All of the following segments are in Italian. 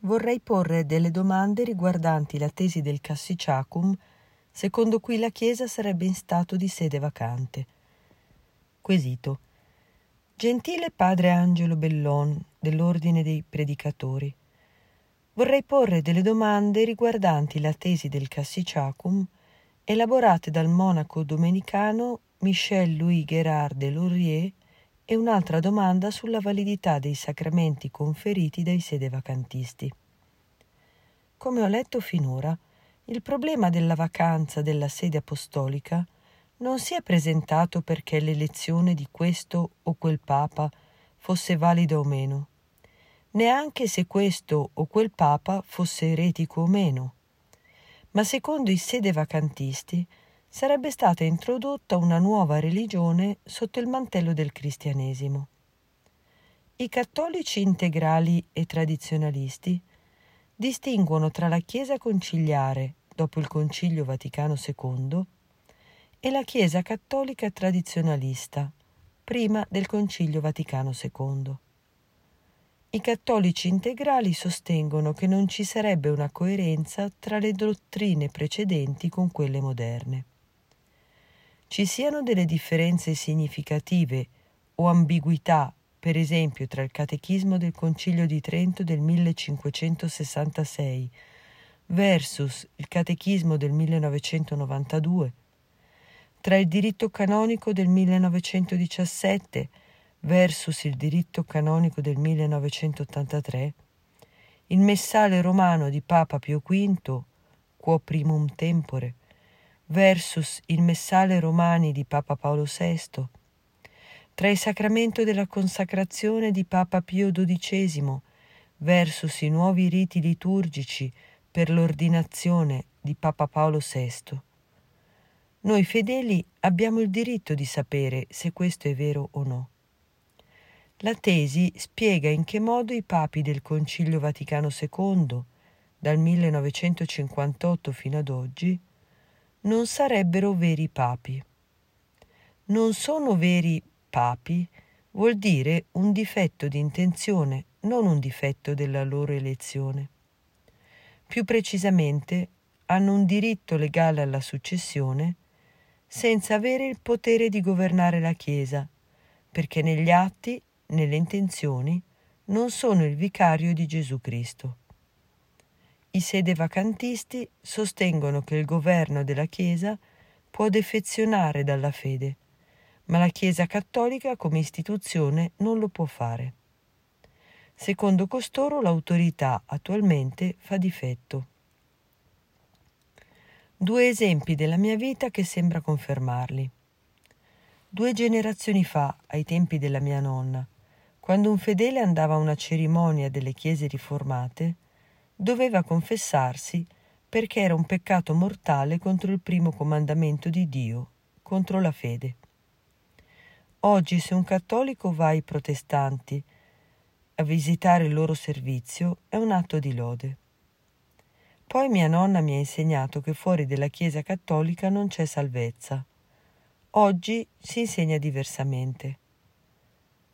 vorrei porre delle domande riguardanti la tesi del Cassiciacum, secondo cui la Chiesa sarebbe in stato di sede vacante. Quesito. Gentile padre Angelo Bellon, dell'Ordine dei Predicatori, vorrei porre delle domande riguardanti la tesi del Cassiciacum, elaborate dal monaco domenicano Michel Louis Gérard de Laurier e un'altra domanda sulla validità dei sacramenti conferiti dai sedevacantisti. Come ho letto finora, il problema della vacanza della sede apostolica non si è presentato perché l'elezione di questo o quel papa fosse valida o meno, neanche se questo o quel papa fosse eretico o meno, ma secondo i sedevacantisti sarebbe stata introdotta una nuova religione sotto il mantello del cristianesimo. I cattolici integrali e tradizionalisti distinguono tra la Chiesa conciliare dopo il Concilio Vaticano II e la Chiesa cattolica tradizionalista prima del Concilio Vaticano II. I cattolici integrali sostengono che non ci sarebbe una coerenza tra le dottrine precedenti con quelle moderne ci siano delle differenze significative o ambiguità, per esempio, tra il Catechismo del Concilio di Trento del 1566 versus il Catechismo del 1992, tra il diritto canonico del 1917 versus il diritto canonico del 1983, il messale romano di Papa Pio V, quo primum tempore, versus il Messale Romani di Papa Paolo VI, tra il sacramento della consacrazione di Papa Pio XII versus i nuovi riti liturgici per l'ordinazione di Papa Paolo VI. Noi fedeli abbiamo il diritto di sapere se questo è vero o no. La tesi spiega in che modo i papi del Concilio Vaticano II, dal 1958 fino ad oggi, non sarebbero veri papi. Non sono veri papi vuol dire un difetto di intenzione, non un difetto della loro elezione. Più precisamente, hanno un diritto legale alla successione senza avere il potere di governare la Chiesa, perché negli atti, nelle intenzioni, non sono il vicario di Gesù Cristo. I sedevacantisti sostengono che il governo della Chiesa può defezionare dalla fede, ma la Chiesa cattolica come istituzione non lo può fare. Secondo costoro l'autorità attualmente fa difetto. Due esempi della mia vita che sembra confermarli. Due generazioni fa, ai tempi della mia nonna, quando un fedele andava a una cerimonia delle chiese riformate, doveva confessarsi perché era un peccato mortale contro il primo comandamento di Dio, contro la fede. Oggi se un cattolico va ai protestanti a visitare il loro servizio è un atto di lode. Poi mia nonna mi ha insegnato che fuori della Chiesa cattolica non c'è salvezza. Oggi si insegna diversamente.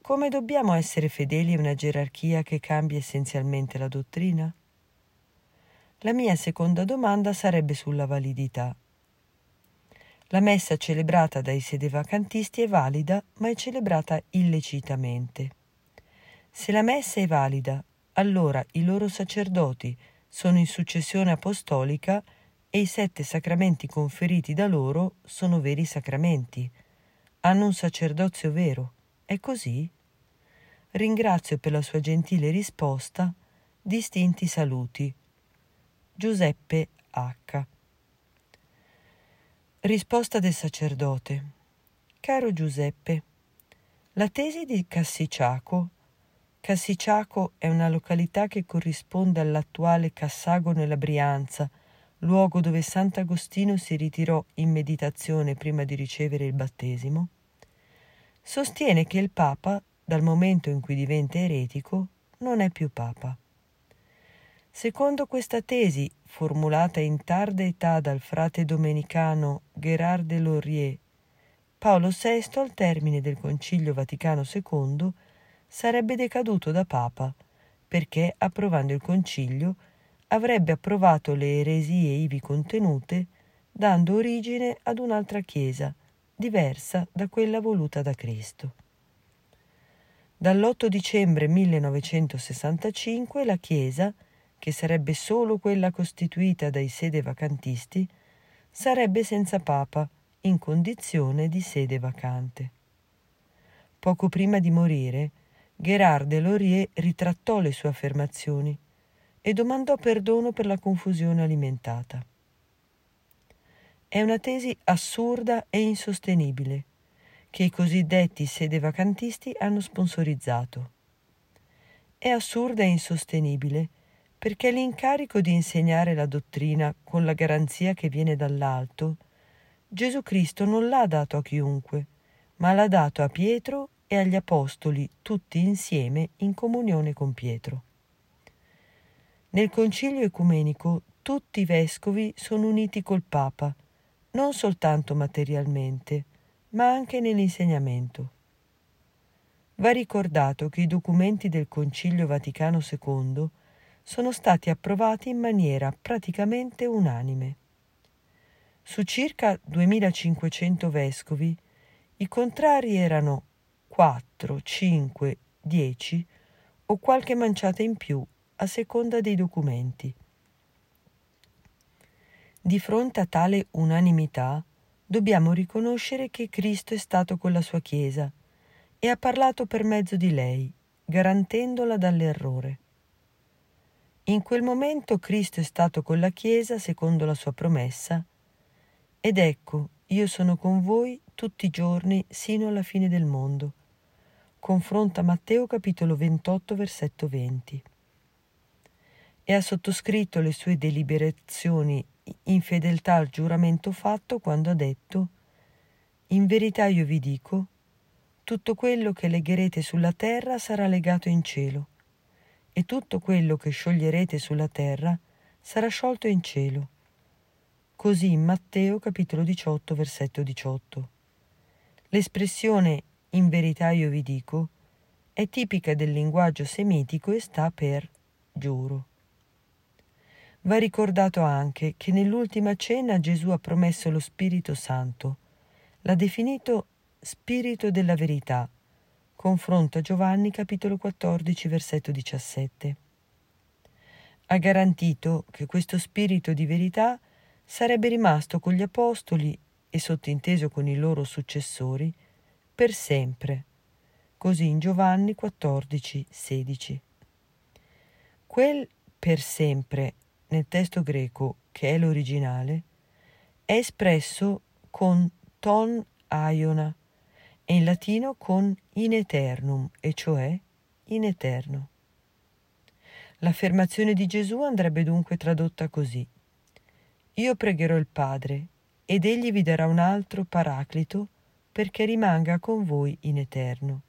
Come dobbiamo essere fedeli a una gerarchia che cambia essenzialmente la dottrina? La mia seconda domanda sarebbe sulla validità. La messa celebrata dai sedevacantisti è valida, ma è celebrata illecitamente. Se la messa è valida, allora i loro sacerdoti sono in successione apostolica e i sette sacramenti conferiti da loro sono veri sacramenti. Hanno un sacerdozio vero. È così? Ringrazio per la sua gentile risposta. Distinti saluti. Giuseppe H. Risposta del sacerdote. Caro Giuseppe, la tesi di Cassiciaco Cassiciaco è una località che corrisponde all'attuale Cassago nella Brianza, luogo dove Sant'Agostino si ritirò in meditazione prima di ricevere il battesimo, sostiene che il Papa, dal momento in cui diventa eretico, non è più Papa. Secondo questa tesi, formulata in tarda età dal frate domenicano Gérard de Laurier, Paolo VI, al termine del Concilio Vaticano II, sarebbe decaduto da Papa perché, approvando il concilio, avrebbe approvato le eresie ivi contenute, dando origine ad un'altra Chiesa, diversa da quella voluta da Cristo. Dall'8 dicembre 1965 la Chiesa, che sarebbe solo quella costituita dai sede vacantisti, sarebbe senza Papa, in condizione di sede vacante. Poco prima di morire, Gérard de Laurier ritrattò le sue affermazioni e domandò perdono per la confusione alimentata. È una tesi assurda e insostenibile che i cosiddetti sedevacantisti hanno sponsorizzato. È assurda e insostenibile perché l'incarico di insegnare la dottrina con la garanzia che viene dall'alto, Gesù Cristo non l'ha dato a chiunque, ma l'ha dato a Pietro e agli Apostoli tutti insieme in comunione con Pietro. Nel concilio ecumenico tutti i vescovi sono uniti col Papa non soltanto materialmente, ma anche nell'insegnamento. Va ricordato che i documenti del Concilio Vaticano II sono stati approvati in maniera praticamente unanime. Su circa 2500 vescovi, i contrari erano 4, 5, 10 o qualche manciata in più a seconda dei documenti. Di fronte a tale unanimità dobbiamo riconoscere che Cristo è stato con la sua Chiesa e ha parlato per mezzo di lei, garantendola dall'errore. In quel momento Cristo è stato con la Chiesa secondo la sua promessa, ed ecco, io sono con voi tutti i giorni sino alla fine del mondo. Confronta Matteo capitolo 28 versetto 20. E ha sottoscritto le sue deliberazioni in fedeltà al giuramento fatto quando ha detto In verità io vi dico, tutto quello che legherete sulla terra sarà legato in cielo, e tutto quello che scioglierete sulla terra sarà sciolto in cielo. Così in Matteo capitolo 18 versetto 18. L'espressione in verità io vi dico è tipica del linguaggio semitico e sta per giuro. Va ricordato anche che nell'ultima cena Gesù ha promesso lo Spirito Santo. L'ha definito Spirito della verità. Confronto a Giovanni capitolo 14 versetto 17. Ha garantito che questo Spirito di verità sarebbe rimasto con gli Apostoli e sottinteso con i loro successori per sempre. Così in Giovanni 14, 16. Quel per sempre nel testo greco, che è l'originale, è espresso con ton aiona e in latino con in eternum, e cioè in eterno. L'affermazione di Gesù andrebbe dunque tradotta così. Io pregherò il Padre, ed egli vi darà un altro paraclito perché rimanga con voi in eterno.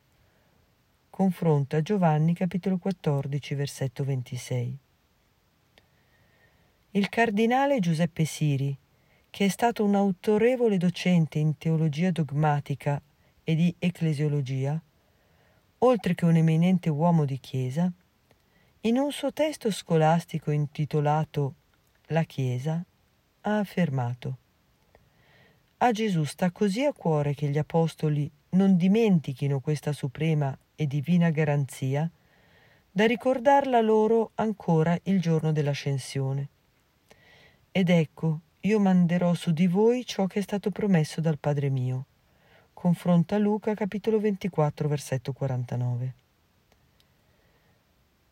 Confronta Giovanni capitolo 14 versetto 26 il cardinale Giuseppe Siri, che è stato un autorevole docente in teologia dogmatica e di ecclesiologia, oltre che un eminente uomo di Chiesa, in un suo testo scolastico intitolato La Chiesa ha affermato A Gesù sta così a cuore che gli apostoli non dimentichino questa suprema e divina garanzia da ricordarla loro ancora il giorno dell'ascensione ed ecco, io manderò su di voi ciò che è stato promesso dal Padre mio. Confronta Luca capitolo 24 versetto 49.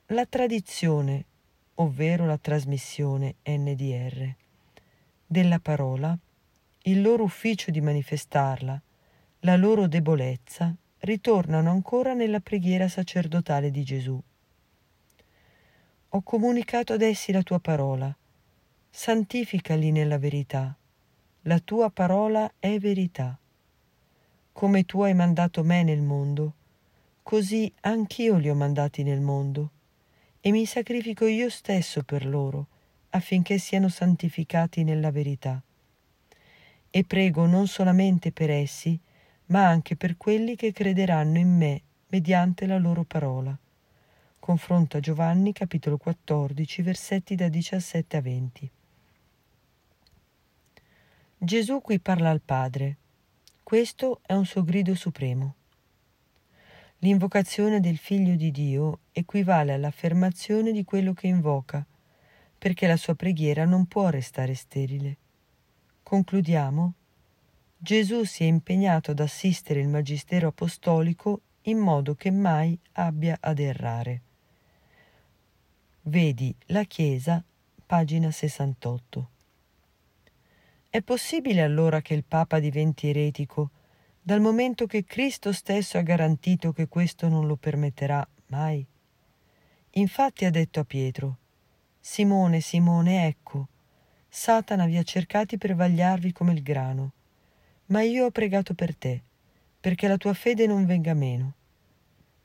La tradizione, ovvero la trasmissione NDR, della parola, il loro ufficio di manifestarla, la loro debolezza, ritornano ancora nella preghiera sacerdotale di Gesù. Ho comunicato ad essi la tua parola, santificali nella verità. La tua parola è verità. Come tu hai mandato me nel mondo, così anch'io li ho mandati nel mondo, e mi sacrifico io stesso per loro, affinché siano santificati nella verità. E prego non solamente per essi, ma anche per quelli che crederanno in me mediante la loro parola. Confronto a Giovanni capitolo 14 versetti da 17 a 20. Gesù qui parla al Padre. Questo è un suo grido supremo. L'invocazione del Figlio di Dio equivale all'affermazione di quello che invoca, perché la sua preghiera non può restare sterile. Concludiamo. Gesù si è impegnato ad assistere il Magistero apostolico in modo che mai abbia ad errare. Vedi la Chiesa, pagina 68. È possibile allora che il Papa diventi eretico, dal momento che Cristo stesso ha garantito che questo non lo permetterà mai? Infatti ha detto a Pietro, Simone, Simone, ecco, Satana vi ha cercati per vagliarvi come il grano, ma io ho pregato per te, perché la tua fede non venga meno.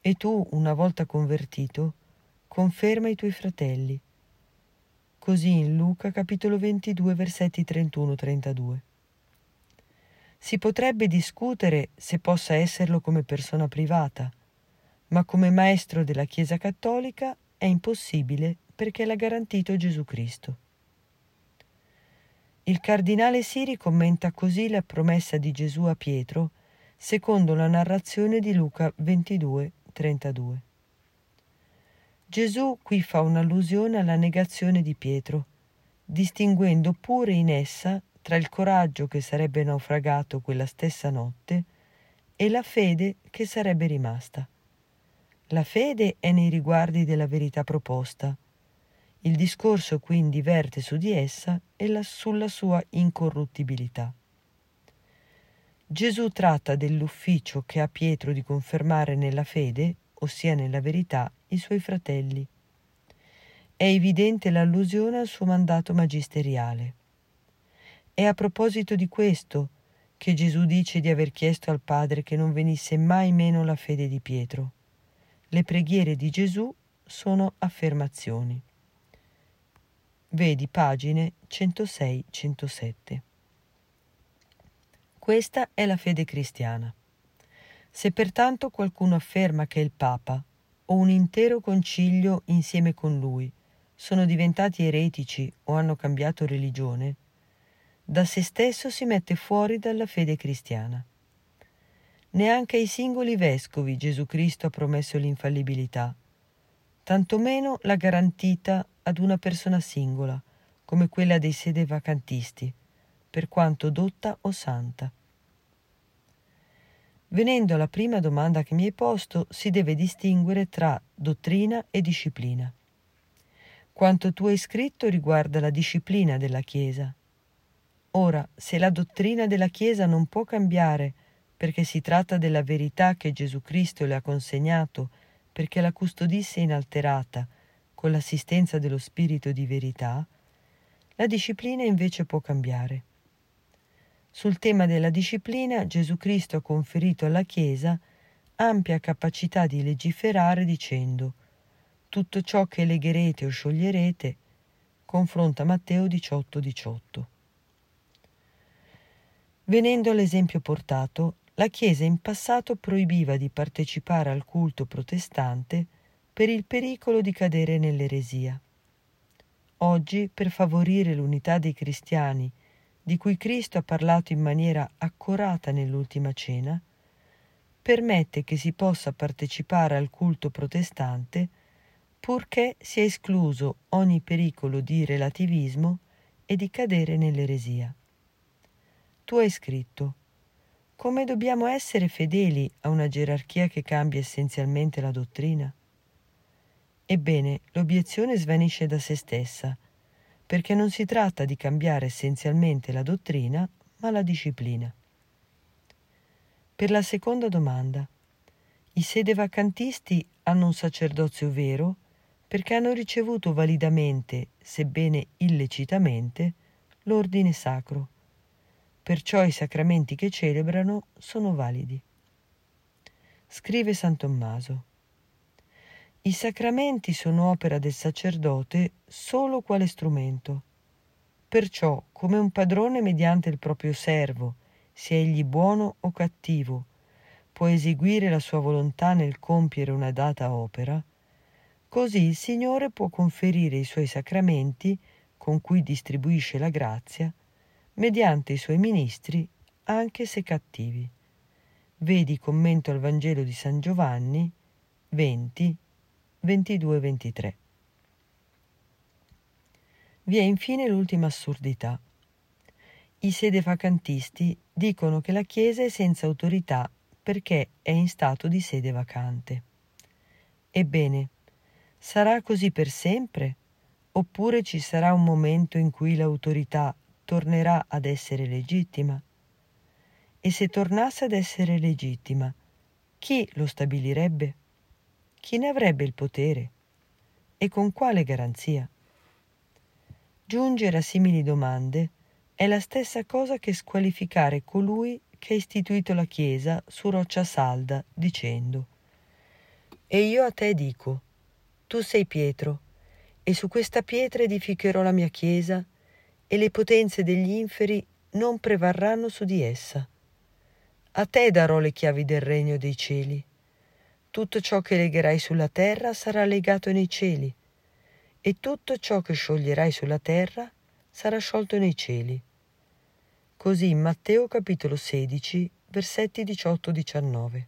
E tu, una volta convertito, conferma i tuoi fratelli. Così in Luca capitolo 22 versetti 31-32. Si potrebbe discutere se possa esserlo come persona privata, ma come maestro della Chiesa cattolica è impossibile perché l'ha garantito Gesù Cristo. Il cardinale Siri commenta così la promessa di Gesù a Pietro, secondo la narrazione di Luca 22, 32. Gesù qui fa un'allusione alla negazione di Pietro, distinguendo pure in essa tra il coraggio che sarebbe naufragato quella stessa notte e la fede che sarebbe rimasta. La fede è nei riguardi della verità proposta, il discorso quindi verte su di essa e la, sulla sua incorruttibilità. Gesù tratta dell'ufficio che ha Pietro di confermare nella fede, ossia nella verità, i suoi fratelli. È evidente l'allusione al suo mandato magisteriale. È a proposito di questo che Gesù dice di aver chiesto al Padre che non venisse mai meno la fede di Pietro. Le preghiere di Gesù sono affermazioni. Vedi pagine 106-107. Questa è la fede cristiana. Se pertanto qualcuno afferma che il Papa o un intero concilio insieme con lui sono diventati eretici o hanno cambiato religione, da se stesso si mette fuori dalla fede cristiana. Neanche ai singoli vescovi Gesù Cristo ha promesso l'infallibilità, tantomeno l'ha garantita ad una persona singola, come quella dei sedevacantisti, per quanto dotta o santa. Venendo alla prima domanda che mi hai posto, si deve distinguere tra dottrina e disciplina. Quanto tu hai scritto riguarda la disciplina della Chiesa. Ora, se la dottrina della Chiesa non può cambiare perché si tratta della verità che Gesù Cristo le ha consegnato perché la custodisse inalterata con l'assistenza dello Spirito di verità, la disciplina invece può cambiare. Sul tema della disciplina Gesù Cristo ha conferito alla Chiesa ampia capacità di legiferare dicendo tutto ciò che legherete o scioglierete, confronta Matteo 18, 18. Venendo all'esempio portato, la Chiesa in passato proibiva di partecipare al culto protestante per il pericolo di cadere nell'eresia. Oggi, per favorire l'unità dei cristiani, di cui Cristo ha parlato in maniera accurata nell'ultima cena, permette che si possa partecipare al culto protestante purché sia escluso ogni pericolo di relativismo e di cadere nell'eresia. Tu hai scritto come dobbiamo essere fedeli a una gerarchia che cambia essenzialmente la dottrina? Ebbene, l'obiezione svanisce da se stessa, perché non si tratta di cambiare essenzialmente la dottrina, ma la disciplina. Per la seconda domanda, i sedevacantisti hanno un sacerdozio vero perché hanno ricevuto validamente, sebbene illecitamente, l'ordine sacro. Perciò i sacramenti che celebrano sono validi. Scrive San Tommaso. I sacramenti sono opera del sacerdote solo quale strumento. Perciò, come un padrone mediante il proprio servo, sia egli buono o cattivo, può eseguire la sua volontà nel compiere una data opera, Così il Signore può conferire i suoi sacramenti, con cui distribuisce la grazia, mediante i suoi ministri, anche se cattivi. Vedi commento al Vangelo di San Giovanni 20, 22-23. Vi è infine l'ultima assurdità. I sedevacantisti dicono che la Chiesa è senza autorità perché è in stato di sede vacante. Ebbene, sarà così per sempre? Oppure ci sarà un momento in cui l'autorità tornerà ad essere legittima? E se tornasse ad essere legittima, chi lo stabilirebbe? Chi ne avrebbe il potere? E con quale garanzia? Giungere a simili domande è la stessa cosa che squalificare colui che ha istituito la Chiesa su roccia salda, dicendo E io a te dico, tu sei Pietro, e su questa pietra edificherò la mia Chiesa, e le potenze degli inferi non prevarranno su di essa. A te darò le chiavi del regno dei cieli. Tutto ciò che legherai sulla terra sarà legato nei cieli, e tutto ciò che scioglierai sulla terra sarà sciolto nei cieli. Così in Matteo capitolo 16, versetti 18-19.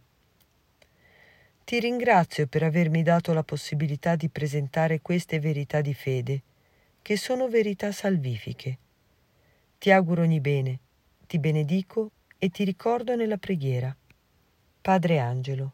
Ti ringrazio per avermi dato la possibilità di presentare queste verità di fede, che sono verità salvifiche. Ti auguro ogni bene, ti benedico e ti ricordo nella preghiera. Padre Angelo.